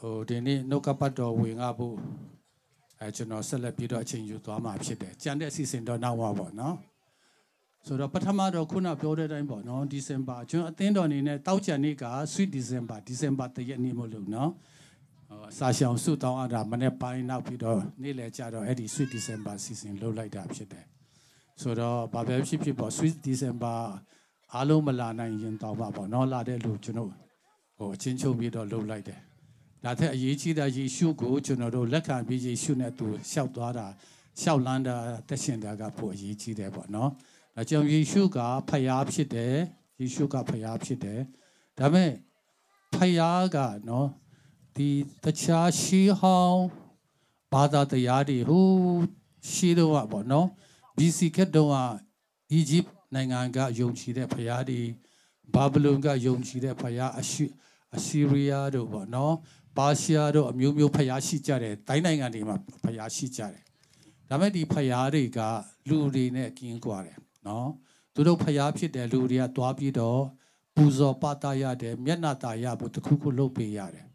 ဟိုဒီနေ့နှုတ်ကပတ်တော်ဝင်ငါဖို့အဲကျွန်တော်ဆက်လက်ပြီးတော့အချိန်ယူသွားမှာဖြစ်တယ်ကြံတဲ့အစီအစဉ်တော့နောက်မှာပေါ့နော်ဆိုတော့ပထမတော့ခုနပြောတဲ့အတိုင်းပေါ့နော်ဒီဇင်ဘာကျွန်တော်အသင်းတော်အနေနဲ့တောက်ချန်နေ့က sweet december december တရက်နေ့မလို့နော်ဟိုစာရှောင်စုတောင်းအပ်တာမနေ့ပိုင်းနောက်ပြီးတော့နေ့လည်ကြတော့အဲ့ဒီ sweet december season လုပ်လိုက်တာဖြစ်တယ်ဆိုတော့ဘာပဲဖြစ်ဖြစ်ပေါ့ sweet december အားလုံးမလာနိုင်ရင်တောင်းပါပေါ့နော်လာတဲ့လူကျွန်တော်ဟိုအချင်းချုပ်ပြီးတော့လုပ်လိုက်တယ် ဒါထက်အရေးကြီးတာယေရှုကိုကျွန်တော်တို့လက်ခံပြီးယေရှုနဲ့သူလျှောက်သွားတာလျှောက်လန်းတာတက်ရှင်တာကပိုအရေးကြီးတယ်ပေါ့နော်ဒါကြောင့်ယေရှုကဖယားဖြစ်တယ်ယေရှုကဖယားဖြစ်တယ်ဒါပေမဲ့ဖယားကနော်ဒီတခြားရှိဟောင်းဘာသာတရားတွေဟိုရှိတော့ပေါ့နော် BC ခက်တော့အီဂျစ်နိုင်ငံကယုံကြည်တဲ့ဖယားတွေဘာဗလုန်ကယုံကြည်တဲ့ဖယားအရှိအစီရီးယားတို့ပေါ့နော် ပါရှားတို့အမျိုးမျိုးဖျားရှိကြတယ်တိုင်းနိုင်ငံတွေမှာဖျားရှိကြတယ်ဒါမဲ့ဒီဖျားတွေကလူတွေနဲ့ကင်းကွာတယ်နော်သူတို့ဖျားဖြစ်တဲ့လူတွေကတွားပြီးတော့ပူဇော်ပတာရတယ်မျက်နှာတာရဖို့တခုခုလုပ်ပေးရတယ်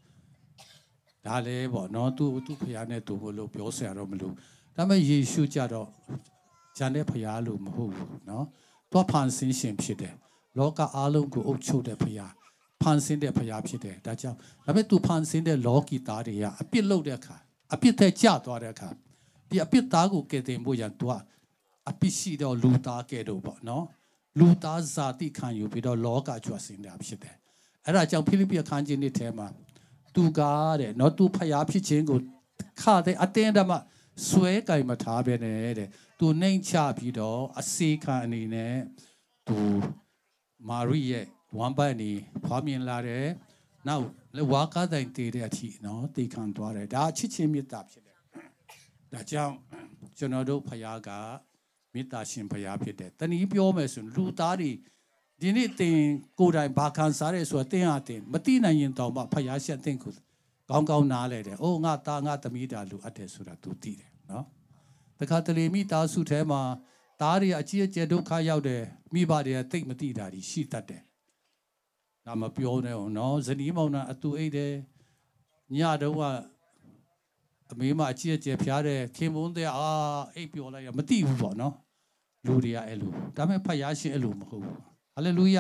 ဒါလည်းပေါ့နော်သူသူဖျားနဲ့သူဘလို့ပြောဆရာတော့မလို့ဒါမဲ့ယေရှုကြတော့ဂျန်တဲ့ဖျားလို့မဟုတ်ဘူးနော်တော့ဖန်ဆင်းရှင်ဖြစ်တယ်လောကအားလုံးကိုအုပ်ချုပ်တဲ့ဖျား ဖန်ဆင်းတဲ့ဖရားဖြစ်တယ်ဒါကြောင့်ဒါပေမဲ့သူဖန်ဆင်းတဲ့လောကီသားတွေကအပြစ်လုပ်တဲ့အခါအပြစ်သက်ကျသွားတဲ့အခါဒီအပြစ်သားကိုကယ်တင်ဖို့ရန်သူကအပြစ်ရှိတော့လူသားကဲတော့ပေါ့နော်လူသားဇာတိခံယူပြီးတော့လောကကျွတ်စင်တာဖြစ်တယ်အဲ့ဒါကြောင့်ဖိလိပ္ပိအခန်းကြီးနှစ်ထဲမှာသူကားတဲ့နော်သူဖရားဖြစ်ခြင်းကိုခတဲ့အတင်းတမဆွဲကင်မထားပဲနဲ့တဲ့သူနှိမ်ချပြီးတော့အစေခံအနေနဲ့သူမာရိရဲ့ ဝမ်းပတ်နေဖွားမြင်လာတယ်နောက်လက်ဝါးကားတိုင်တည်တဲ့အထိနော်တည်ခံသွားတယ်ဒါချစ်ချင်းမေတ္တာဖြစ်တယ်ဒါကြောင့်ကျွန်တော်တို့ဖခင်ကမေတ္တာရှင်ဖခင်ဖြစ်တယ်တနည်းပြောမယ်ဆိုရင်လူသားတွေဒီနေ့တင်ကိုယ်တိုင်ဘာခံစားရဲဆိုတာတင်းဟာတင်မသိနိုင်ရင်တောင်မှဖခင်ရှက်တဲ့ကိုကောင်းကောင်းနားလဲတယ်အိုးငါသားငါသမီးတာလူအပ်တယ်ဆိုတာ तू သိတယ်နော်တခါတလေမိသားစုထဲမှာသားတွေအကြီးအကျယ်ဒုက္ခရောက်တယ်မိဘတွေကတိတ်မသိတာရှိတတ်တယ် ဒါမပြောနဲ့ဟုတ်နော်ဇနီးမောင်နှံအတူအိတ်တယ်ညတော့ကအမေမအကြည့်အကျယ်ဖျားတယ်ခင်မုန်းတဲ့အာအိတ်ပြောလိုက်ရမသိဘူးပေါ့နော်လူတွေကအဲ့လိုဒါပေမဲ့ဖတ်ရရှိအဲ့လိုမဟုတ်ဘူးဟာလေလုယ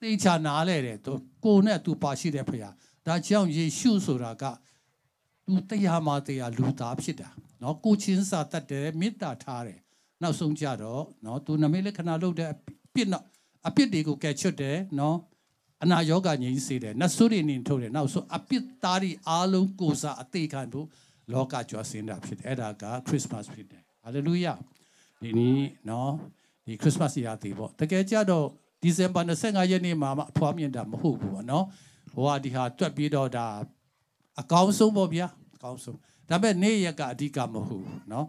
သိချာနားလဲတယ်သူကိုနဲ့သူပါရှိတဲ့ဖခင်ဒါကြောင့်ယေရှုဆိုတာကသူတရားမှတရားလူသားဖြစ်တာเนาะကိုချင်းစာတတ်တယ်မေတ္တာထားတယ်နောက်ဆုံးကြတော့เนาะသူနမိတ်လက္ခဏာလုပ်တဲ့ပြစ်တော့ အပြစ်တွေကိုကယ်ချွတ်တယ်နော်အနာယောဂငြိမ်းစေတယ်နတ်ဆိုးတွေနေထုတ်တယ်နောက်ဆိုအပြစ်သားတွေအားလုံးကိုစားအသေးခံဖို့လောကကျော်စင်တာဖြစ်တယ်အဲ့ဒါကခရစ်စမတ်ဖြစ်တယ်ဟာလေလုယာဒီနေ့နော်ဒီခရစ်စမတ်ရာသီပေါ့တကယ်ကြတော့ဒီဇင်ဘာ25ရက်နေ့မှာမှအဖွားမြင်တာမဟုတ်ဘူးပေါ့နော်ဟိုကဒီဟာတွက်ပြီးတော့ဒါအကောင်းဆုံးပေါ့ဗျာအကောင်းဆုံးဒါပေမဲ့နေ့ရက်ကအဓိကမဟုတ်ဘူးနော်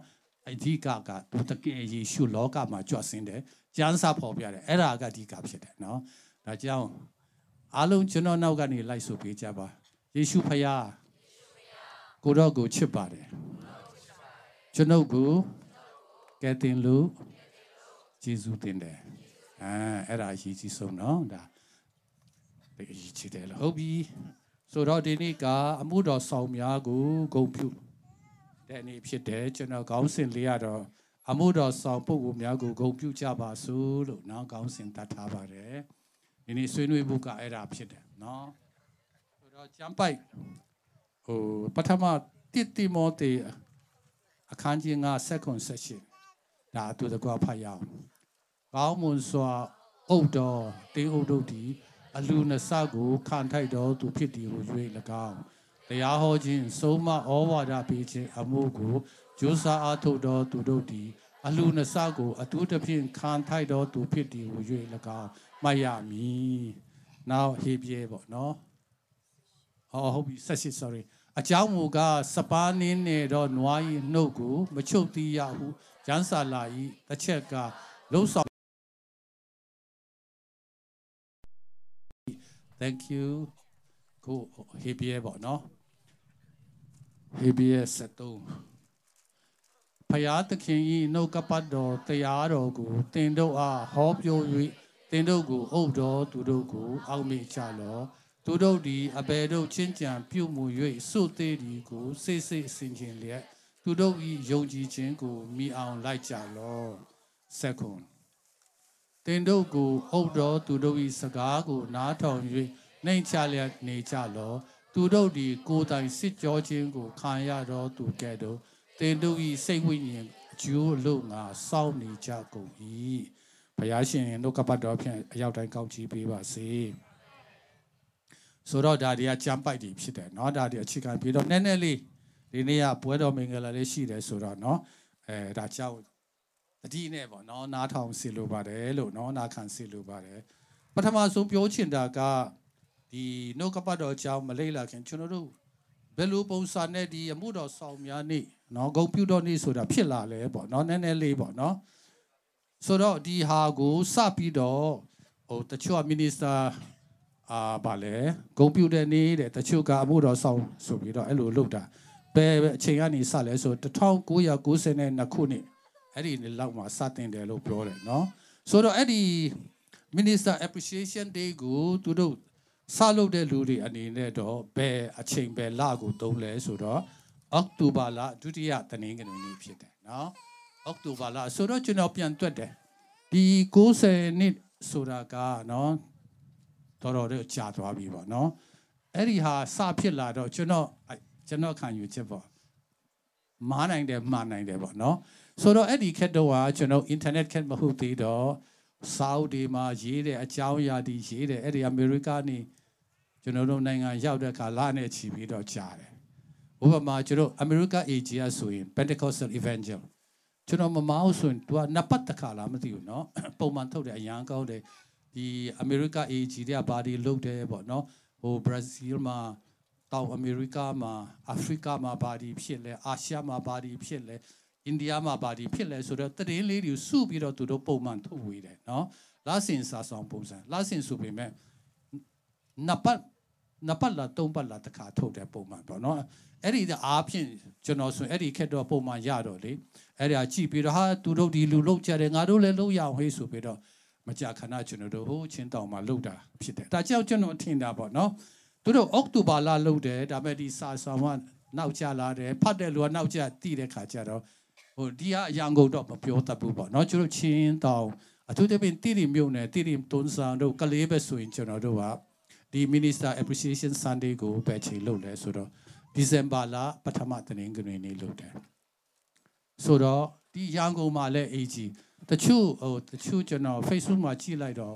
အဓိကကသူတကယ်ယေရှုလောကမှာကြွဆင်းတယ် ကျမ်းစာဖော်ပြတယ်အဲ့ဒါကအဓိကဖြစ်တယ်နော်ဒါကြောင့်အားလုံးကျွန်တော်နောက်ကနေလိုက်ဆိုပေးကြပါယေရှုဖခင်ကိုတော့ကိုချစ်ပါတယ်ကျွန်ုပ်ကိုကဲတင်လို့ယေရှုတင်တယ်အဲအဲ့ဒါအရေးကြီးဆုံးနော်ဒါအရေးကြီးတယ်လို့ဟုတ်ပြီဆိုတော့ဒီနေ့ကအမှုတော်ဆောင်များကိုဂုဏ်ပြုတဲ့နေ့ဖြစ်တယ်ကျွန်တော်ခေါင်းစဉ်လေးရတော့ အမှုတော်ဆောင်ပုဂ္ဂိုလ်များကိုဂုဏ်ပြုကြပါစို့လို့နော်ကောင်းစင်တတ်ထားပါတယ်ဒီနေ့ဆွေးနွေးဖို့ကအဲ့ဒါဖြစ်တယ်နော်ဆိုတော့ကျမ်းပိုက်ဟိုပထမတိတိမောတေအခန်းကြီး9 second section ဒါအတူတကွဖတ်ရအောင်ကောင်းမွန်စွာအုတ်တော်တင်းအုတ်တို့သည်အလူနဆကိုခံထိုက်တော်သူဖြစ်သည်ဟု၍၎င်းတရားဟောခြင်းဆုံးမဩဝါဒပေးခြင်းအမှုကို ဂျိုးစာအားထုတ်တော်သူတို့သည်အလူနဆကိုအတူတဖြင့်ခံထိုက်တော်သူဖြစ်သည်ဟု၍၎င်းမှတ်ရမည်။ Now ဟေပြေပေါ့နော်။ဟောဟုတ်ပြီဆက်ရှိ sorry အကြောင်းမူကားစပါးနင်းနေတော့နွား၏နှုတ်ကိုမချုပ်သေးရဟုရန်စာလာ၏တစ်ချက်ကလှုပ်ဆောင် Thank you ကိုဟေပြေပေါ့နော်ဟေပြေ73 ဖယားသခင်၏နှုတ်ကပတ်တော်တရားတော်ကိုတင်တို့အားဟောပြော၍တင်တို့ကိုအုပ်တော်သူတို့ကိုအောက်မေ့ချလောသူတို့သည်အဘယ်တို့ချင်းကြံပြုမှု၍စွတ်သေးသည်ကိုစိတ်စိတ်အစဉ်ချင်းလျက်သူတို့၏ယုံကြည်ခြင်းကိုမိအောင်လိုက်ကြလောဆက်ခွန်တင်တို့ကိုအုပ်တော်သူတို့၏စကားကိုနားထောင်၍နှိမ်ချလျက်နေကြလောသူတို့သည်ကိုယ်တိုင်စစ်ကြောခြင်းကိုခံရတော်သူကဲ့သို့ တင်တို့၏စိတ်ဝိညာဉ်အကျိုးလို့ငါစောင့်နေကြကုန်၏ဘုရားရှင်တို့ကပတ်တော်ဖြင့်အရောက်တိုင်းကောင်းချီးပေးပါစေဆိုတော့ဒါတွေကကြမ်းပိုက်တွေဖြစ်တယ်เนาะဒါတွေအခြေခံပြီးတော့နည်းနည်းလေးဒီနေ့ကပွဲတော်မင်္ဂလာလေးရှိတယ်ဆိုတော့เนาะအဲဒါကြောင့်တတိနဲ့ပေါ့เนาะနားထောင်စီလိုပါတယ်လို့เนาะနားခံစီလိုပါတယ်ပထမဆုံးပြောချင်တာကဒီနှုတ်ကပတ်တော်ကြောင့်မလိမ့်လာခင်ကျွန်တော်တို့ဘယ်လိုပုံစံနဲ့ဒီအမှုတော်ဆောင်များနေ့ နော်ဂုံပြုတော်နေ့ဆိုတာဖြစ်လာလဲပေါ့နော်နည်းနည်းလေးပေါ့နော်ဆိုတော့ဒီဟာကိုစပြီးတော့ဟိုတချို့ minister အာဗာလေဂုံပြုတဲ့နေ့တဲ့တချို့ကအမှုတော်ဆောင်ဆိုပြီးတော့အဲ့လိုလုပ်တာဘယ်အချိန်ကနေစလဲဆို1992ခုနှစ်အဲ့ဒီလောက်မှာစတင်တယ်လို့ပြောတယ်နော်ဆိုတော့အဲ့ဒီ Minister Appreciation Day ကိုသူတို့စလုပ်တဲ့လူတွေအနေနဲ့တော့ဘယ်အချိန်ဘယ်လကိုသုံးလဲဆိုတော့ အောက်တိုဘာလဒုတိယတနင်္ဂနွေနေ့ဖြစ်တယ်နော်အောက်တိုဘာလဆိုတော့ကျွန်တော်ပြန်တွက်တယ်ဒီ90နှစ်ဆိုတာကနော်တော်တော်လေးကြာသွားပြီပေါ့နော်အဲ့ဒီဟာစဖြစ်လာတော့ကျွန်တော်ကျွန်တော်ခံယူချက်ပေါ့မားနိုင်တယ်မှားနိုင်တယ်ပေါ့နော်ဆိုတော့အဲ့ဒီခက်တော့ကကျွန်တော် internet ခက်မဟုတ်သေးတော့စာအုပ်တွေမှာရေးတဲ့အကြောင်းအရာတွေရေးတယ်အဲ့ဒီအမေရိကနေကျွန်တော်တို့နိုင်ငံရောက်တဲ့အခါလာနဲ့ချီပြီးတော့ကြားတယ် ဥပမာကျွန်တော်အမေရိက AG ကဆိုရင် Pentecostal Evangel ကျွန်တော်မမောင်းဆိုရင်သူကနှစ်ပတ်တစ်ခါလားမသိဘူးเนาะပုံမှန်ထုတ်တယ်အရန်ကောင်းတယ်ဒီအမေရိက AG တွေကဘာတွေလုပ်တယ်ပေါ့เนาะဟိုဘရာဇီးမှာတောင်အမေရိကမှာအာဖရိကမှာဘာတွေဖြစ်လဲအာရှမှာဘာတွေဖြစ်လဲအိန္ဒိယမှာဘာတွေဖြစ်လဲဆိုတော့တရင်လေးတွေစုပြီးတော့သူတို့ပုံမှန်ထုတ်ဝေတယ်เนาะလာစင်စာဆောင်ပုံစံလာစင်ဆိုပေမဲ့နှစ်ပတ် နှစ်ပတ်လားသုံးပတ်လားတစ်ခါထုတ်တယ်ပုံမှန်ပေါ့နော်အဲ့ဒီအားဖြင့်ကျွန်တော်ဆိုအဲ့ဒီခက်တော့ပုံမှန်ရတော့လေအဲ့ဒါကြည့်ပြီးတော့ဟာသူတို့ဒီလူလောက်ကြတယ်ငါတို့လည်းလောက်ရအောင်ဟေးဆိုပြီးတော့မကြာခဏကျွန်တော်တို့ဟိုချင်းတောင်မှာလောက်တာဖြစ်တယ်ဒါကြောင့်ကျွန်တော်ထင်တာပေါ့နော်သူတို့အောက်တိုဘာလလောက်တယ်ဒါပေမဲ့ဒီစာဆောင်ကနောက်ကျလာတယ်ဖတ်တဲ့လူကနောက်ကျတည်တဲ့ခါကျတော့ဟိုဒီကအရန်ကုန်တော့မပြောတတ်ဘူးပေါ့နော်ကျွန်တော်ချင်းတောင်အထူးသဖြင့်တိတိမြို့နယ်တိတိတွန်းဆန်တို့ကလေးပဲဆိုရင်ကျွန်တော်တို့က ဒီ Minister Appreciation Sunday ကိုပဲချိန်လုပ်လဲဆိုတော့ဒီဇင်ဘာလပထမတနင်္ဂနွေနေ့လုပ်တယ်ဆိုတော့ဒီရန်ကုန်မှာလည်း AG တချို့ဟိုတချို့ကျွန်တော် Facebook မှာကြည့်လိုက်တော့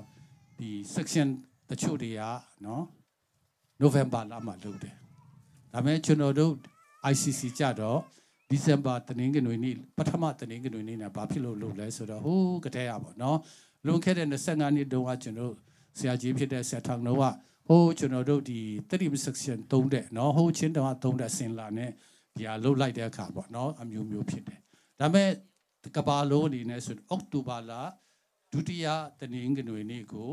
ဒီ section တချို့တွေကနော် November လမှာလုပ်တယ်ဒါပေမဲ့ကျွန်တော်တို့ ICC ကြတော့ဒီဇင်ဘာတနင်္ဂနွေနေ့ပထမတနင်္ဂနွေနေ့နဲ့ဘာဖြစ်လို့လုပ်လဲဆိုတော့ဟိုးကတဲ့ရပါတော့လွန်ခဲ့တဲ့25နှစ်တုန်းကကျွန်တော်ဆရာကြီးဖြစ်တဲ့ဆက်ထောင်တော့က ဟိုးကျွန်တော်တို့ဒီ30 section သုံးတဲ့เนาะဟိုးချင်းတောင်သုံးတဲ့စင်လာနဲ့ဒီဟာလှုပ်လိုက်တဲ့အခါပေါ့เนาะအမျိုးမျိုးဖြစ်တယ်ဒါပေမဲ့ကဘာလုံးအနေနဲ့ဆိုအောက်တိုဘာလဒုတိယတနင်္ဂနွေနေ့ကို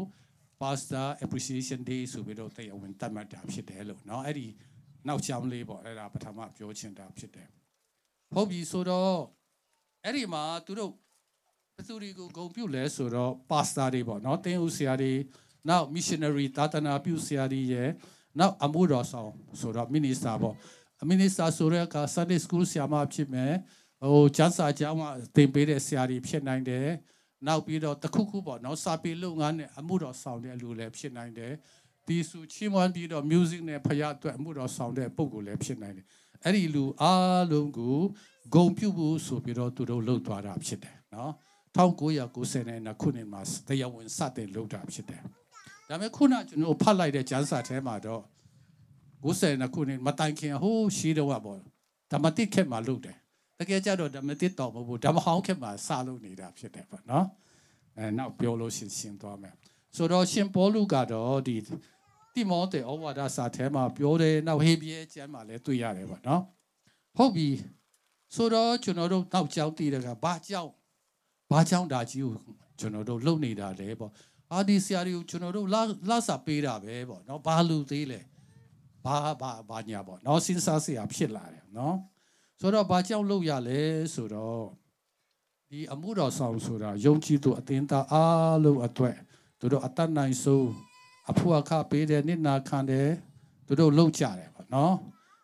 Pastor Appreciation Day ဆိုပြီးတော့တရားဝင်သတ်မှတ်တာဖြစ်တယ်လို့เนาะအဲ့ဒီနောက်ကြောင်းလေးပေါ့အဲ့ဒါပထမပြောချင်တာဖြစ်တယ်ဟုတ်ပြီဆိုတော့အဲ့ဒီမှာသူတို့ဘသူတွေကိုဂုံပြုတ်လဲဆိုတော့ Pastor တွေပေါ့เนาะတင်းဦးဆရာတွေ နောက် missionary သာသနာပြုဆရာကြီးရဲ့နောက်အမှုတော်ဆောင်ဆိုတော့ minister ပေါ့ minister ဆိုတော့က Sunday school ဆရာမဖြစ်မယ်ဟိုကျမ်းစာကျောင်းမှာသင်ပေးတဲ့ဆရာကြီးဖြစ်နိုင်တယ်နောက်ပြီးတော့တခုခုပေါ့နော်စာပေလုပ်ငန်းနဲ့အမှုတော်ဆောင်တဲ့လူလည်းဖြစ်နိုင်တယ်ဒီစုချီးမွမ်းပြီးတော့ music နဲ့ဖရားအတွက်အမှုတော်ဆောင်တဲ့ပုံကိုလည်းဖြစ်နိုင်တယ်အဲ့ဒီလူအားလုံးကိုဂုံပြုတ်ဖို့ဆိုပြီးတော့သူတို့လှုပ်သွားတာဖြစ်တယ်နော်1990ခုနှစ်မှာတရားဝင်စတင်လှုပ်တာဖြစ်တယ် ဒါပေမဲ့ခုနကျွန်တော်ဖတ်လိုက်တဲ့ကျမ်းစာထဲမှာတော့90ခုနှစ်မတိုင်ခင်ဟိုးရှိတော့ပေါ့ဓမ္မတိခက်မှာလုပ်တယ်တကယ်ကြတော့ဓမ္မတိတော်မဟုတ်ဘူးဓမ္မဟောင်းခက်မှာစလုပ်နေတာဖြစ်တယ်ပေါ့နော်အဲနောက်ပြောလို့ရှင်းရှင်းသွားမယ်ဆိုတော့ရှင်ပေါလုကတော့ဒီတိမောသေဩဝါဒစာထဲမှာပြောတယ်နောက်ဟေဘရဲကျမ်းမှာလည်းတွေ့ရတယ်ပေါ့နော်ဟုတ်ပြီဆိုတော့ကျွန်တော်တို့နောက်ကြောင်းတည်တယ်ကဘာကြောင်းဘာကြောင်းဒါကြီးကိုကျွန်တော်တို့လုပ်နေတာလဲပေါ့ အာဒီဆရာတွေကိုကျွန်တော်တို့လာလာစာပေးတာပဲပေါ့နော်ဘာလူသေးလဲဘာဘာဘာညာပေါ့နော်စဉ်းစားစရာဖြစ်လာတယ်နော်ဆိုတော့ဘာကြောင့်လုပ်ရလဲဆိုတော့ဒီအမှုတော်ဆောင်ဆိုတာယုံကြည်သူအသင်းသားအားလုံးအတွက်သူတို့အတတ်နိုင်ဆုံးအဖို့အခပေးတယ်နစ်နာခံတယ်သူတို့လှုပ်ကြတယ်ပေါ့နော်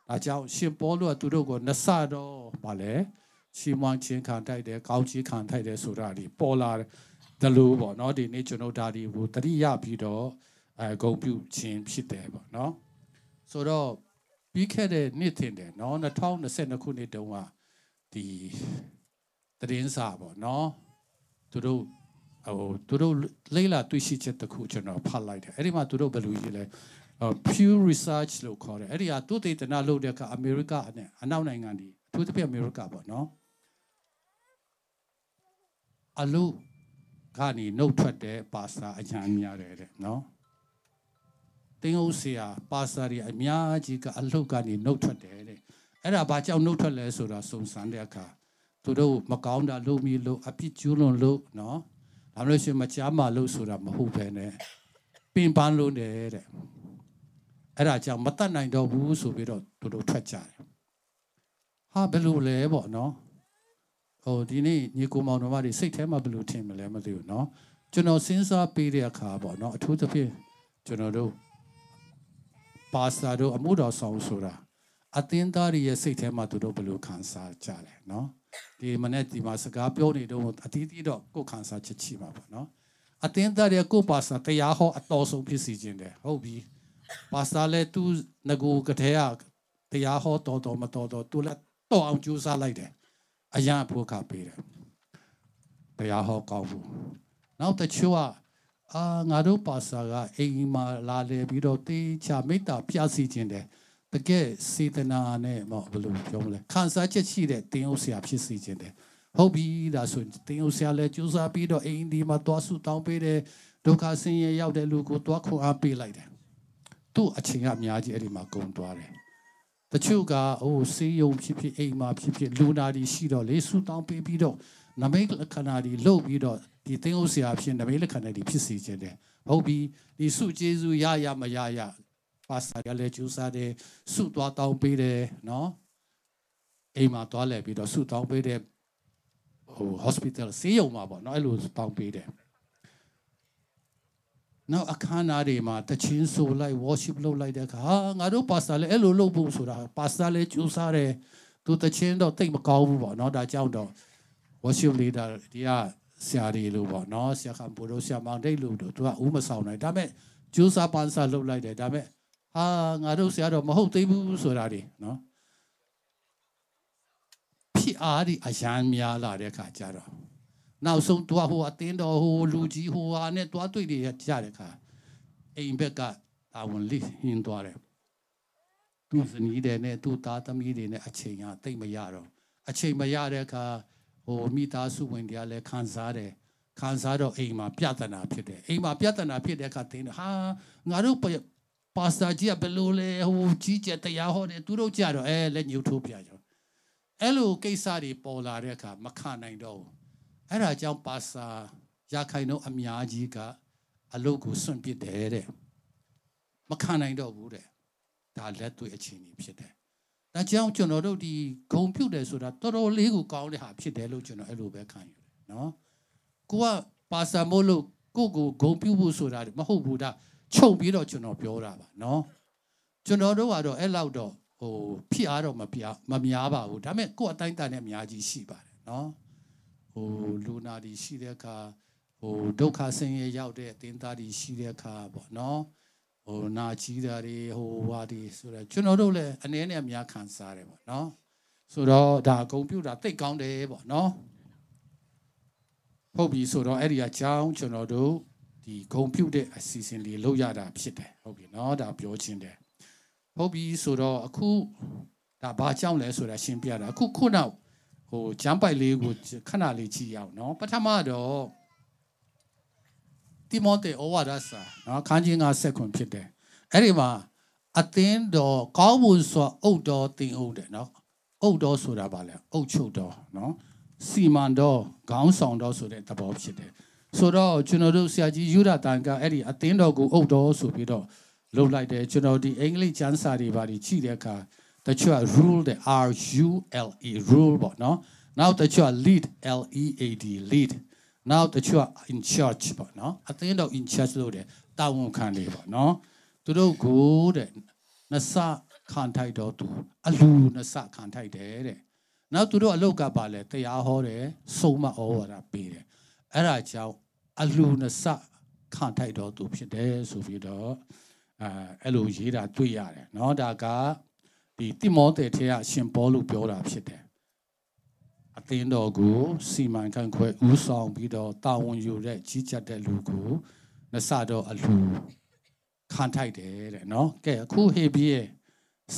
ဒါကြောင့်ရှင်ပေါလုကသူတို့ကိုနဆတော့ဗာလဲချီးမွမ်းခြင်းခံတိုက်တယ်ကောင်းချီးခံထိုက်တယ်ဆိုတာဒီပေါ်လာတယ် လို့ပေါ့နော်ဒီနေ့ကျွန်တော်ဒါဒီကိုတတိယပြီးတော့အဲဂုံပြုခြင်းဖြစ်တယ်ပေါ့နော်ဆိုတော့ပြီးခဲ့တဲ့နှစ်ထင်တယ်နော်2022ခုနှစ်တုန်းကဒီသတင်းစာပေါ့နော်သူတို့ဟိုသူတို့လိမ့်လာတွေ့ရှိချက်တစ်ခုကျွန်တော်ဖတ်လိုက်တယ်အဲ့ဒီမှာသူတို့ဘယ်လိုရေးလဲ Pew Research လို့ခေါ်တယ်အဲ့ဒီဟာသူတေသနလုပ်တဲ့ကအမေရိကနဲ့အနောက်နိုင်ငံတွေအထူးသဖြင့်အမေရိကပေါ့နော်အလု ကနေနှုတ်ထွက်တဲ့ပါစာအညာများတယ်တဲ့နော်တင်းဟုတ်ဆရာပါစာတွေအများကြီးကအလုကနေနှုတ်ထွက်တယ်တဲ့အဲ့ဒါဘာကြောင့်နှုတ်ထွက်လဲဆိုတာစုံစမ်းတဲ့အခါသူတို့မကောင်းတာလုပ်မိလို့အပြစ်ကျူးလွန်လို့နော်ဒါမှမဟုတ်ရှင်မချားမလို့ဆိုတာမဟုတ်ပဲနဲ့ပင်ပန်းလို့နေတဲ့အဲ့ဒါကြောင့်မတတ်နိုင်တော့ဘူးဆိုပြီးတော့သူတို့ထွက်ကြတယ်ဟာဘယ်လိုလဲပေါ့နော် ဟိုဒီနေ့ညီကိုမောင်တော်မတွေစိတ်ထဲမှာဘယ်လိုထင်မလဲမသိဘူးเนาะကျွန်တော်စဉ်းစားပေးတဲ့အခါပေါ့เนาะအထူးသဖြင့်ကျွန်တော်တို့ပါစတာတို့အမှုတော်ဆောင်ဆိုတာအသင်းသားတွေရဲ့စိတ်ထဲမှာသူတို့ဘယ်လိုခံစားကြလဲเนาะဒီမနေ့ဒီမှာစကားပြောနေတော့အတီးတီးတော့ကိုယ်ခံစားချက်ချီမှာပေါ့เนาะအသင်းသားတွေကိုပါစတာတရားဟောအတော်ဆုံးဖြစ်စီခြင်းတယ်ဟုတ်ပြီပါစတာလည်းသူငကိုကတဲ့တရားဟောတော်တော်မတော်တော်သူလည်းတော့အောင်ကြိုးစားလိုက်တယ် အရာဖို့ခပေးတယ်တရားဟောကောင်းဘူးနောက်တချို့ကအာငါတို့ပါစာကအိမ်မှာလာလေပြီးတော့တေးချမိတ္တာပြစီခြင်းတယ်တကယ်စေတနာနဲ့မဘယ်လိုပြောမလဲခံစားချက်ရှိတဲ့တင်းဥဆရာဖြစ်စီခြင်းတယ်ဟုတ်ပြီဒါဆိုတင်းဥဆရာလည်းကြိုးစားပြီးတော့အိမ်ဒီမှာသွားဆုတောင်းပေးတယ်ဒုက္ခဆင်းရဲရောက်တဲ့လူကိုသွားခွန်အားပေးလိုက်တယ်သူ့အချိန်ကအများကြီးအဲ့ဒီမှာကုန်သွားတယ် တချို့ကအိုးစေးယုံဖြစ်ဖြစ်အိမ်မှာဖြစ်ဖြစ်လူနာတွေရှိတော့လေဆူတောင်းပေးပြီးတော့နမိတ်လက္ခဏာတွေလုပ်ပြီးတော့ဒီသင်္ဥဆရာဖြစ်နမိတ်လက္ခဏာတွေဖြစ်စေခြင်းတယ်ဟုတ်ပြီဒီစုကျေးဇူးရရမရရပါစတာရလဲကျူးစားတယ်စုသွားတောင်းပေးတယ်နော်အိမ်မှာသွားလဲပြီးတော့စုတောင်းပေးတယ်ဟို hospital ဆေးရုံမှာပေါ့နော်အဲ့လိုတောင်းပေးတယ် နောက်အခမ်းအနားတွေမှာတချင်းဆိုလိုက် worship လုပ်လိုက်တဲ့အခါဟာငါတို့ပါစတာလည်းအဲ့လိုလုပ်ဖို့ဆိုတာပါစတာလည်းကျူးစားတယ်သူတချင်းတော့တိတ်မကောင်းဘူးပေါ့နော်ဒါကြောင့်တော့ worship leader ဒီကဆရာတွေလို့ပေါ့နော်ဆရာကဘိုးတို့ဆရာမောင်တိတ်လို့တို့သူကဥမဆောင်နိုင်ဒါပေမဲ့ကျူးစားပန်းစားလုပ်လိုက်တယ်ဒါပေမဲ့ဟာငါတို့ဆရာတော့မဟုတ်သေးဘူးဆိုတာတွေနော်ဖြစ်အားဒီအရန်များလာတဲ့ခါကျတော့ နောက်ဆုံးတွားဟိုအတင်းတော်ဟိုလူကြီးဟိုဟာနဲ့တွားတွေ့တွေကြတဲ့ခါအိမ်ဘက်ကတာဝန်လိဟင်းသွားတယ်သူစနီးတယ်နဲ့သူသားသမီးတွေနဲ့အချိန်ကတိတ်မရတော့အချိန်မရတဲ့အခါဟိုမိသားစုဝင်တွေကလည်းခံစားတယ်ခံစားတော့အိမ်မှာပြဿနာဖြစ်တယ်အိမ်မှာပြဿနာဖြစ်တဲ့အခါတင်းဟာငါတို့ပါစတာကြီးကဘယ်လိုလဲဟိုကြီးကျယ်တရားဟောတယ်သူတို့ကြတော့အဲလက်ညှိုးထိုးပြကြအဲ့လိုကိစ္စတွေပေါ်လာတဲ့အခါမခံနိုင်တော့ဘူး အဲ့ဒါကြောင့်ပါစာရခိုင်တော့အများကြီးကအလုတ်ကိုစွန့်ပစ်တယ်တဲ့မခံနိုင်တော့ဘူးတဲ့ဒါလက်တွေ့အခြေအနေဖြစ်တယ်ဒါကြောင့်ကျွန်တော်တို့ဒီဂုံပြုတ်တယ်ဆိုတာတော်တော်လေးကိုကောင်းတဲ့ဟာဖြစ်တယ်လို့ကျွန်တော်အဲ့လိုပဲခံယူတယ်နော်ကိုကပါစာမို့လို့ကိုကိုဂုံပြုတ်ဖို့ဆိုတာမဟုတ်ဘူးဒါချုပ်ပြီးတော့ကျွန်တော်ပြောတာပါနော်ကျွန်တော်တို့ကတော့အဲ့လောက်တော့ဟိုဖြစ်အားတော့မပြမများပါဘူးဒါပေမဲ့ကိုယ်အတိုင်းတန်နဲ့အများကြီးရှိပါတယ်နော် ဟိုလူနာတွေရှိတဲ့အခါဟိုဒုက္ခဆင်းရဲရောက်တဲ့အသင်းသားတွေရှိတဲ့အခါပေါ့နော်ဟိုနာကြီးတာတွေဟိုဟာတွေဆိုတော့ကျွန်တော်တို့လည်းအနေနဲ့အများခံစားတယ်ပေါ့နော်ဆိုတော့ဒါကွန်ပျူတာတိတ်ကောင်းတယ်ပေါ့နော်ဟုတ်ပြီဆိုတော့အဲ့ဒီအကြောင်းကျွန်တော်တို့ဒီဂုံပြုတ်တဲ့အစီအစဉ်လေးလုပ်ရတာဖြစ်တယ်ဟုတ်ပြီနော်ဒါပြောချင်းတယ်ဟုတ်ပြီဆိုတော့အခုဒါဘာကြောင့်လဲဆိုတာရှင်းပြတာအခုခုနောက် ဟိုဂျမ်ပိုက်လေးကိုခဏလေးကြည့်ရအောင်နော်ပထမတော့တိမောသေဩဝါဒစာနော်ခန်းကြီးငါဆက်ခွန်ဖြစ်တယ်အဲ့ဒီမှာအသင်းတော်ကောင်းမှုဆိုအုတ်တော်တင်အုတ်တယ်နော်အုတ်တော်ဆိုတာဗာလဲအုတ်ချုပ်တော်နော်စီမံတော်ခေါင်းဆောင်တော်ဆိုတဲ့သဘောဖြစ်တယ်ဆိုတော့ကျွန်တော်တို့ဆရာကြီးယူရတန်ကအဲ့ဒီအသင်းတော်ကိုအုတ်တော်ဆိုပြီးတော့လှုပ်လိုက်တယ်ကျွန်တော်ဒီအင်္ဂလိပ်ကျမ်းစာတွေပါဒီကြည့်တဲ့အခါ တချို့က rule တဲ့ R U L E rule ပေါ့နော်နောက်တချို့က lead L E A D lead နောက်တချို့က in charge ပေါ့နော်အသင်းတော် in charge လို့တယ် တာဝန်ခံနေပါနော်သူတို့ကိုတဲ့နစခံထိုက်တော့သူအလူနစခံထိုက်တယ်တဲ့နောက်သူတို့အလုတ်ကပါလဲတရားဟောတယ်စုံမဩဝါဒပေးတယ်အဲ့ဒါကြောင့်အလူနစခံထိုက်တော့သူဖြစ်တယ်ဆိုပြီးတော့အဲအဲ့လိုရေးတာတွေ့ရတယ်เนาะဒါက ဒီတိမောသေထဲကအရှင်ဘောလို့ပြောတာဖြစ်တယ်အသင်းတော်ကိုစီမံခန့်ခွဲဦးဆောင်ပြီးတော့တာဝန်ယူတဲ့ကြီးကြပ်တဲ့လူကိုနဆတော်အလူခံထိုက်တယ်တဲ့နော်ကဲအခုဟေဘရဲ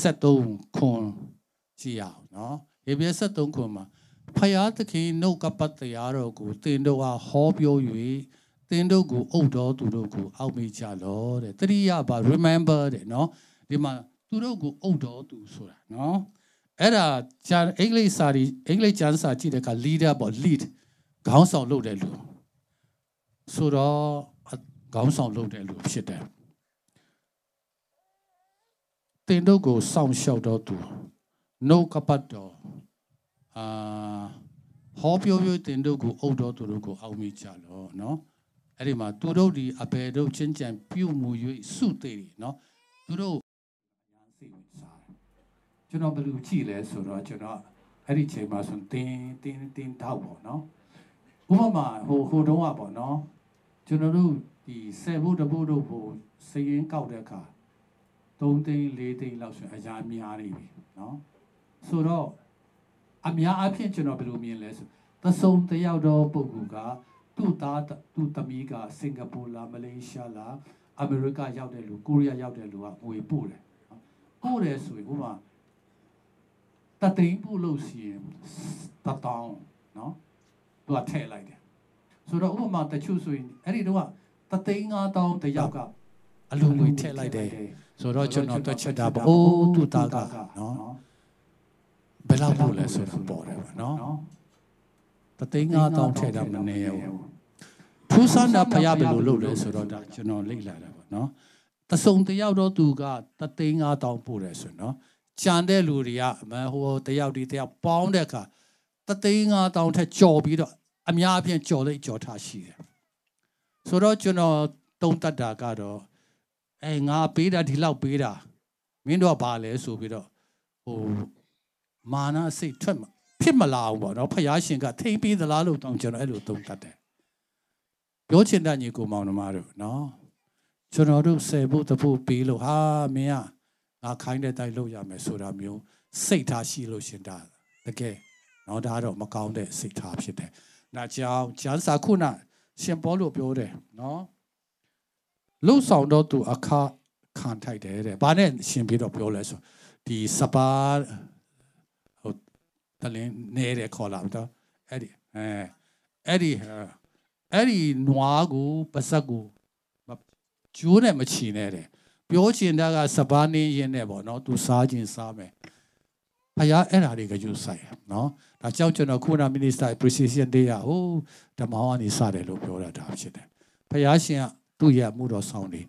73ခွန်ကြည့်ရအောင်နော်ဟေဘရဲ73ခွန်မှာဖယားသခင်နှုတ်ကပတ်တရားတော်ကိုသင်တို့ဟာဟောပြော၍သင်တို့ကိုအုပ်တော်သူတို့ကိုအောက်မေ့ကြလောတဲ့တတိယပါ remember တဲ့နော်ဒီမှာ သူတို့ကိုအုပ်တော်သူဆိုတာနော်အဲ့ဒါဂျန်အင်္ဂလိပ်စာကြီးအင်္ဂလိပ်ကျမ်းစာကြည့်တဲ့အခါ leader ပေါ့ lead ခေါင်းဆောင်လုပ်တဲ့လူဆိုတော့ခေါင်းဆောင်လုပ်တဲ့လူဖြစ်တယ်တင်တို့ကိုစောင့်ရှောက်တော်သူနှုတ်ကပတ်တော်အာဟောပြောပြောတင်တို့ကိုအုပ်တော်သူတို့ကိုအောက်မိကြလောနော်အဲ့ဒီမှာသူတို့ဒီအဘယ်တို့ချင်းကြံပြုတ်မှု၍စုသေးတယ်နော်သူတို့ ကျွန်တော်ဘယ်လိုကြည့်လဲဆိုတော့ကျွန်တော်အဲ့ဒီချိန်မှာဆိုတင်းတင်းတင်းထောက်ပေါ့နော်ဥပမာဟိုဟိုတုန်းကပေါ့နော်ကျွန်တော်တို့ဒီဆယ်ဖို့တဖို့တို့ဟိုစရင်ကောက်တဲ့အခါ3သိန်း4သိန်းလောက်ဆိုအရာများနေပြီနော်ဆိုတော့အများအဖြစ်ကျွန်တော်ဘယ်လိုမြင်လဲဆိုသစုံတယောက်တော့ပုဂ္ဂိုလ်ကသူ့သားသူ့သမီးကစင်ကာပူလာမလေးရှားလာအမေရိကရောက်တဲ့လူကိုရီးယားရောက်တဲ့လူကငွေပို့တယ်ပို့တယ်ဆိုရင်ဥပမာ တသိန်းပို့လို့ရှိရင်တတောင်းနော်သူကထည့်လိုက်တယ်ဆိုတော့ဥပမာတချို့ဆိုရင်အဲ့ဒီတော့တသိန်း5000တယောက်ကအလူငွေထည့်လိုက်တယ်ဆိုတော့ကျွန်တော်တွက်ချက်တာပေါ့အိုးသူ့သားကနော်ဘယ်လောက်ပို့လဲဆိုတော့ပေါ်တယ်ပေါ့နော်တသိန်း5000ထည့်တာမနေရဘူးထူးဆန်းတာဖရဘယ်လိုလုပ်လဲဆိုတော့ဒါကျွန်တော်လေ့လာတာပေါ့နော်တစုံတယောက်တော့သူကတသိန်း5000ပို့တယ်ဆိုနော် ကြံတဲ့လူတွေကအမဟိုတယောက်ဒီတယောက်ပေါင်းတဲ့အခါတသိန်း5000ထက်ကြော်ပြီးတော့အများအပြားကြော်လိုက်ကြော်ထားရှိတယ်ဆိုတော့ကျွန်တော်တုံးတက်တာကတော့အဲငါပေးတာဒီလောက်ပေးတာမင်းတို့ကဘာလဲဆိုပြီးတော့ဟိုမာနစိတ်ထွက်ဖြစ်မလာဘူးပေါ့နော်ဖယားရှင်ကထိမ့်ပေးသလားလို့တောင်းကျွန်တော်အဲ့လိုတုံးတက်တယ်ပြောချင်တဲ့ညီကိုမောင်နှမတို့နော်ကျွန်တော်တို့ဆယ်ဖို့တဖို့ပေးလို့ဟာမင်းက ငါခိုင်းတဲ့တိုက်လုပ်ရမယ်ဆိုတာမျိုးစိတ်ထားရှိလို့ရှင်တာတကယ်နော်ဒါတော့မကောင်းတဲ့စိတ်ထားဖြစ်တယ်။နာကြောင့်ကျမ်းစာခုနရှင်ပေါလို့ပြောတယ်နော်လှုပ်ဆောင်တော့သူအခခံထိုက်တယ်တဲ့။ဘာနဲ့ရှင်ပြီးတော့ပြောလဲဆိုဒီစပါဟိုတလင်းနေတဲ့ခေါ်လာတော့အဲ့ဒီအဲအဲ့ဒီအဲ့ဒီနွားကိုပါဇက်ကိုကျိုးနဲ့မချီနဲ့တဲ့ ပြောချင်တာကစပါးနေရင်နဲ့ပေါ့နော်သူစားခြင်းစားမယ်ဖယားအဲ့ဓာတွေကယူဆိုင်နော်ဒါကြောင့်ကျွန်တော်ခုန Minister Appreciation Day ရဟိုဓမ္မဟောင်းကနေစတယ်လို့ပြောတာဒါဖြစ်တယ်ဖယားရှင်ကသူ့ရဲ့မှုတော်ဆောင်တွေ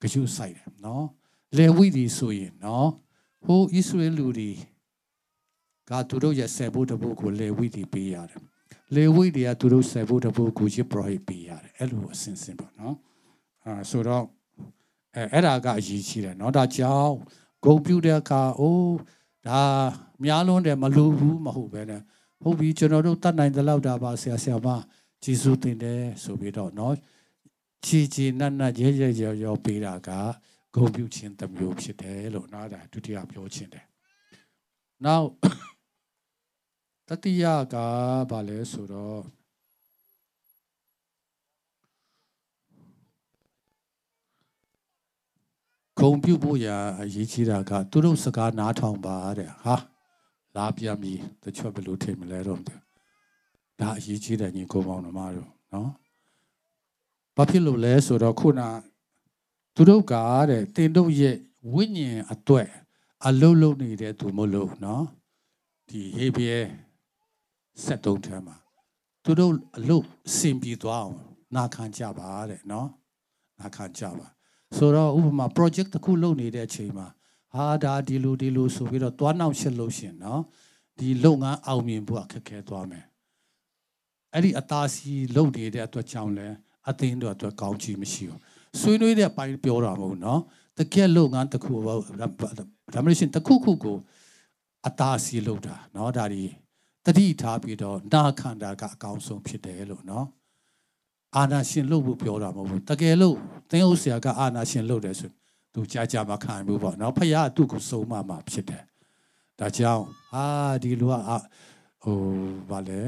ကြယူဆိုင်တယ်နော်လေဝိဒီဆိုရင်နော်ဟိုဣသရေလလူတွေကသူတို့ရဲ့ဆယ်ဖို့တပုတ်ကိုလေဝိဒီပေးရတယ်လေဝိဒီကသူတို့ဆယ်ဖို့တပုတ်ကိုရစ်ပရိုဟိပေးရတယ်အဲ့လိုအစင်စင်ပေါ့နော်အာဆိုတော့ အဲအဲ့ဒါကအရေးကြီးတယ်เนาะဒါကြောင့်ဂုံပြူတဲ့အခါအိုးဒါများလွန်းတယ်မလူဘူးမဟုတ်ပဲနဲ့ဟုတ်ပြီကျွန်တော်တို့တတ်နိုင်တဲ့လောက်တာပါဆရာဆရာမဂျေစုတင်တယ်ဆိုပြီးတော့เนาะချီချီနတ်နတ်ရဲရဲရဲရောပေးတာကဂုံပြူခြင်းတစ်မျိုးဖြစ်တယ်လို့เนาะဒါဒုတိယပြောခြင်းတယ်နောက်တတိယကဘာလဲဆိုတော့ ဂုံပြုတ်ဖို့ရာအရေးကြီးတာကသူတို့စကားနားထောင်ပါတဲ့ဟာလာပြန်ပြီတချို့ဘယ်လိုထင်မလဲတော့ဒါအရေးကြီးတယ်ညီကိုမောင်နှမတို့နော်ဘာဖြစ်လို့လဲဆိုတော့ခုနသူတို့ကတဲ့တင်တို့ရဲ့ဝိညာဉ်အတွက်အလုံးလုံးနေတဲ့သူမလို့နော်ဒီဟေဘရဲ73ထဲမှာသူတို့အလုပ်စင်ပြီးသွားအောင်နာခံကြပါတဲ့နော်နာခံကြပါ ဆိုတော့ဥပမာ project တစ်ခုလုပ်နေတဲ့အချိန်မှာဟာဒါဒီလိုဒီလိုဆိုပြီးတော့တွားနှောက်ရှက်လို့ရှင်နော်ဒီလုပ်ငန်းအောင်မြင်ဖို့အခက်ခဲသွားမယ်အဲ့ဒီအသားစီလုပ်နေတဲ့အတွက်ကြောင့်လဲအသင်းတို့အတွက်ကောင်းချီးမရှိဘူး ဆွေးနွေးတဲ့အပိုင်းပြောတာမဟုတ်နော်တကယ်လို့ငါတခုဒါမှမဟုတ်တခုခုကိုအသာစီလို့တာเนาะဒါဒီတတိထားပြီးတော့နာခန္ဓာကအကောင်းဆုံးဖြစ်တယ်လို့เนาะ အာနာရှင်လို့ဖို့ပြောတာမဟုတ်ဘူးတကယ်လို့သင်ဥဆရာကအာနာရှင်လို့တယ်ဆိုသူကြာကြာမခံဘူးပေါ့เนาะဖခင်ကသူ့ကိုစုံမမှာဖြစ်တယ်ဒါကြောင့်အာဒီလူကဟိုဗာလဲ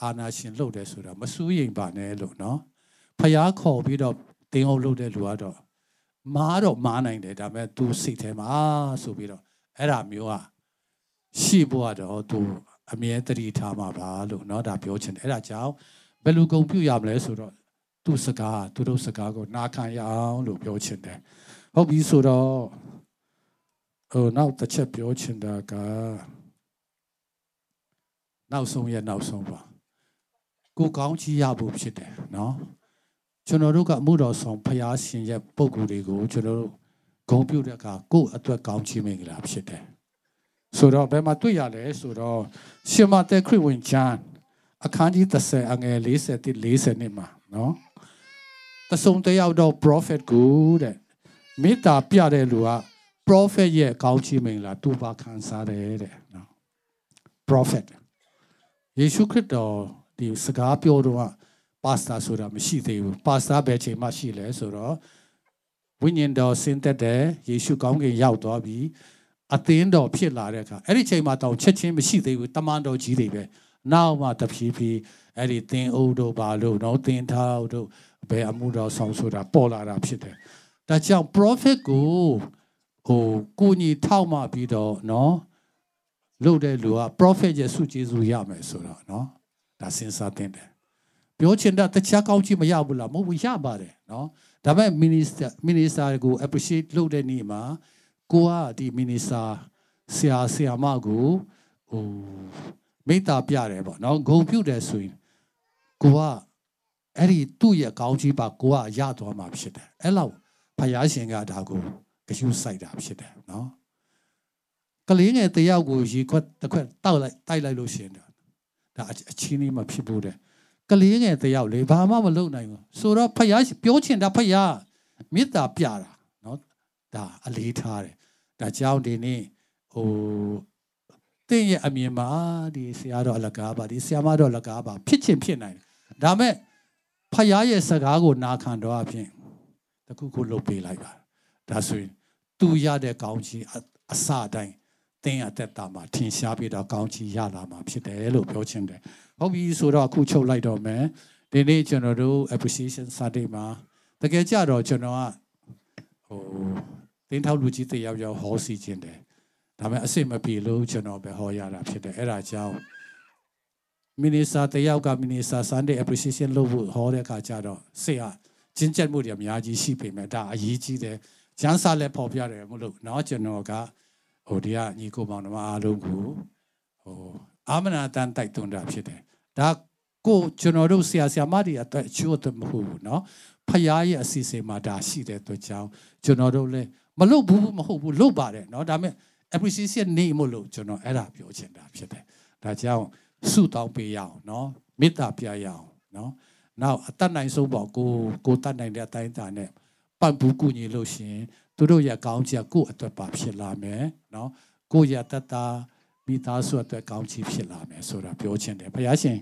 အာနာရှင်လို့တယ်ဆိုတာမစိုးရိမ်ပါနဲ့လို့เนาะဖခင်ခေါ်ပြီးတော့တင်းအောင်လို့တဲ့လူကတော့မားတော့မားနိုင်တယ်ဒါပေမဲ့သူစိတ်ထဲမှာဆိုပြီးတော့အဲ့ဒါမျိုးကရှိဖို့ကတော့သူအမြဲတတိထားမှာပါလို့เนาะဒါပြောချင်တယ်အဲ့ဒါကြောင့်ဘယ်လိုဂုံပြုရမလဲဆိုတော့ သူ့စကားသူတို့စကားကိုနားခံရအောင်လို့ပြောချင်တယ်ဟုတ်ပြီဆိုတော့ဟိုနောက်တစ်ချက်ပြောချင်တာကနောက်ဆုံးရနောက်ဆုံးပါကိုကောင်းချီးရဖို့ဖြစ်တယ်နော်ကျွန်တော်တို့ကအမှုတော်ဆောင်ဖရာရှင်ရဲ့ပုံကိုယ်တွေကိုကျွန်တော်တို့ဂုံပြုတဲ့အခါကိုယ့်အတွက်ကောင်းချီးမင်္ဂလာဖြစ်တယ်ဆိုတော့ဘယ်မှာတွေ့ရလဲဆိုတော့ရှင်မသက်ခရစ်ဝင်ဂျန်အခန်းကြီး30အငယ်40 40နှစ်မှာ နော်တဆုံတယောက်တော့ prophet ကိုတဲ့မေတ္တာပြတဲ့လူက prophet ရဲ့ကောင်းချီးမင်္ဂလာသူပါခံစားတယ်တဲ့နော် prophet ယေရှုခရစ်တော်ဒီစကားပြောတော့ပါစတာဆိုတာမရှိသေးဘူးပါစတာဘယ်ချိန်မှရှိလဲဆိုတော့ဝိညာဉ်တော်ဆင်းသက်တဲ့ယေရှုကောင်းကင်ရောက်သွားပြီးအသင်းတော်ဖြစ်လာတဲ့အခါအဲ့ဒီချိန်မှာတောင်ချက်ချင်းမရှိသေးဘူးတမန်တော်ကြီးတွေပဲ နောက်မှတဖြည်းဖြည်းအဲ့ဒီသင်အုပ်တို့ဘာလို့နော်သင်ထားတို့ဘယ်အမှုတော်ဆောင်ဆိုတာပေါ်လာတာဖြစ်တယ်ဒါကြောင့် prophet ကိုဟိုကိုကြီးထောက်မှပြီးတော့နော်လုပ်တဲ့လူက prophet ရဲ့စုကျေးဇူးရမယ်ဆိုတော့နော်ဒါစဉ်းစားသင့်တယ်ပြောချင်တာတခြားကောင်းချီးမရဘူးလားမဟုတ်ဘူးရပါတယ်နော်ဒါပေမဲ့ minister minister ကို appreciate လုပ်တဲ့နေ့မှာကိုကဒီ minister ဆရာဆရာမကိုဟို မိတ္တာပြတယ်ပေါ့နော်ဂုံပြုတ်တယ်ဆိုရင်ကိုကအဲ့ဒီသူ့ရဲ့ကောင်းချီးပါကိုကရသွားမှာဖြစ်တယ်အဲ့လောက်ဖယားရှင်ကဒါကိုဂရုစိုက်တာဖြစ်တယ်နော်ကလေးငယ်တယောက်ကိုရေခွက်တစ်ခွက်တောက်လိုက်တိုက်လိုက်လို့ရှင်တယ်ဒါအချင်းလေးမဖြစ်ဘူးတဲ့ကလေးငယ်တယောက်လေဘာမှမလုပ်နိုင်ဘူးဆိုတော့ဖယားပြောချင်တာဖယားမေတ္တာပြတာနော်ဒါအလေးထားတယ်ဒါကြောင့်ဒီနေ့ဟို တင့်ရဲ့အမြင်မှာဒီဆရာတော်အလကားပါဒီဆရာမတော်အလကားပါဖြစ်ချင်ဖြစ်နိုင်တယ်ဒါမဲ့ဖယားရဲ့စကားကိုနာခံတော့အဖြစ်တခုခုလုပ်ပေးလိုက်ပါဒါဆိုရင်သူရတဲ့ကောင်းချီးအစတိုင်းတင်းအသက်တာမှာထင်ရှားပြီးတော့ကောင်းချီးရလာမှာဖြစ်တယ်လို့ပြောချင်တယ်ဟုတ်ပြီဆိုတော့အခုချုပ်လိုက်တော့မယ်ဒီနေ့ကျွန်တော်တို့ appreciation Sunday မှာတကယ်ကြတော့ကျွန်တော်ကဟိုတင်းထောက်လူကြီးတယောက်ယောက်ဟောစီခြင်းတယ် ဒါပေမဲ့အစ်မပြေလို့ကျွန်တော်ပဲဟောရတာဖြစ်တယ်အဲ့ဒါကြောင့်မီနီစာတယောက်ကမီနီစာ Sunday appreciation လုပ်ဖို့ဟောတဲ့အခါကျတော့စိတ်ဟာကျဉ်ကျက်မှုတွေအများကြီးရှိပေမဲ့ဒါအရေးကြီးတယ်ကျန်းစာလည်းပေါ်ပြတယ်မလို့เนาะကျွန်တော်ကဟိုဒီကညီကိုမောင်နှမအားလုံးကိုဟိုအာမနာတန်တိုက်တွန်းတာဖြစ်တယ်ဒါကိုကျွန်တော်တို့ဆရာဆရာမတွေအတွက်အကျိုးတ်မဟုတ်ဘူးเนาะဖရားရဲ့အစီအစဉ်မှာဒါရှိတဲ့အတွက်ကြောင့်ကျွန်တော်တို့လည်းမလုပ်ဘူးမဟုတ်ဘူးလုပ်ပါတယ်เนาะဒါပေမဲ့ appreciation နေမို့လို့ကျွန်တော်အဲ့ဒါပြောချင်တာဖြစ်တယ်ဒါကြောင့်ဆုတောင်းပေးရအောင်နော်မေတ္တာပြရအောင်နော်နောက်အတတ်နိုင်ဆုံးပေါ့ကိုကိုတတ်နိုင်တဲ့အတိုင်းတာနဲ့ပံ့ပိုးကူညီလို့ရှင်သူတို့ရဲ့ကောင်းချီကိုယ့်အတွက်ပါဖြစ်လာမယ်နော်ကိုယ့်ရဲ့တတ်တာမိသားစုအတွက်ကောင်းချီဖြစ်လာမယ်ဆိုတာပြောချင်တယ်ဘုရားရှင်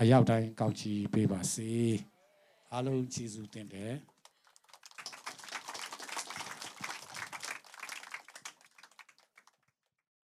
အရောက်တိုင်းကောင်းချီပေးပါစေအားလုံးကျေးဇူးတင်တယ်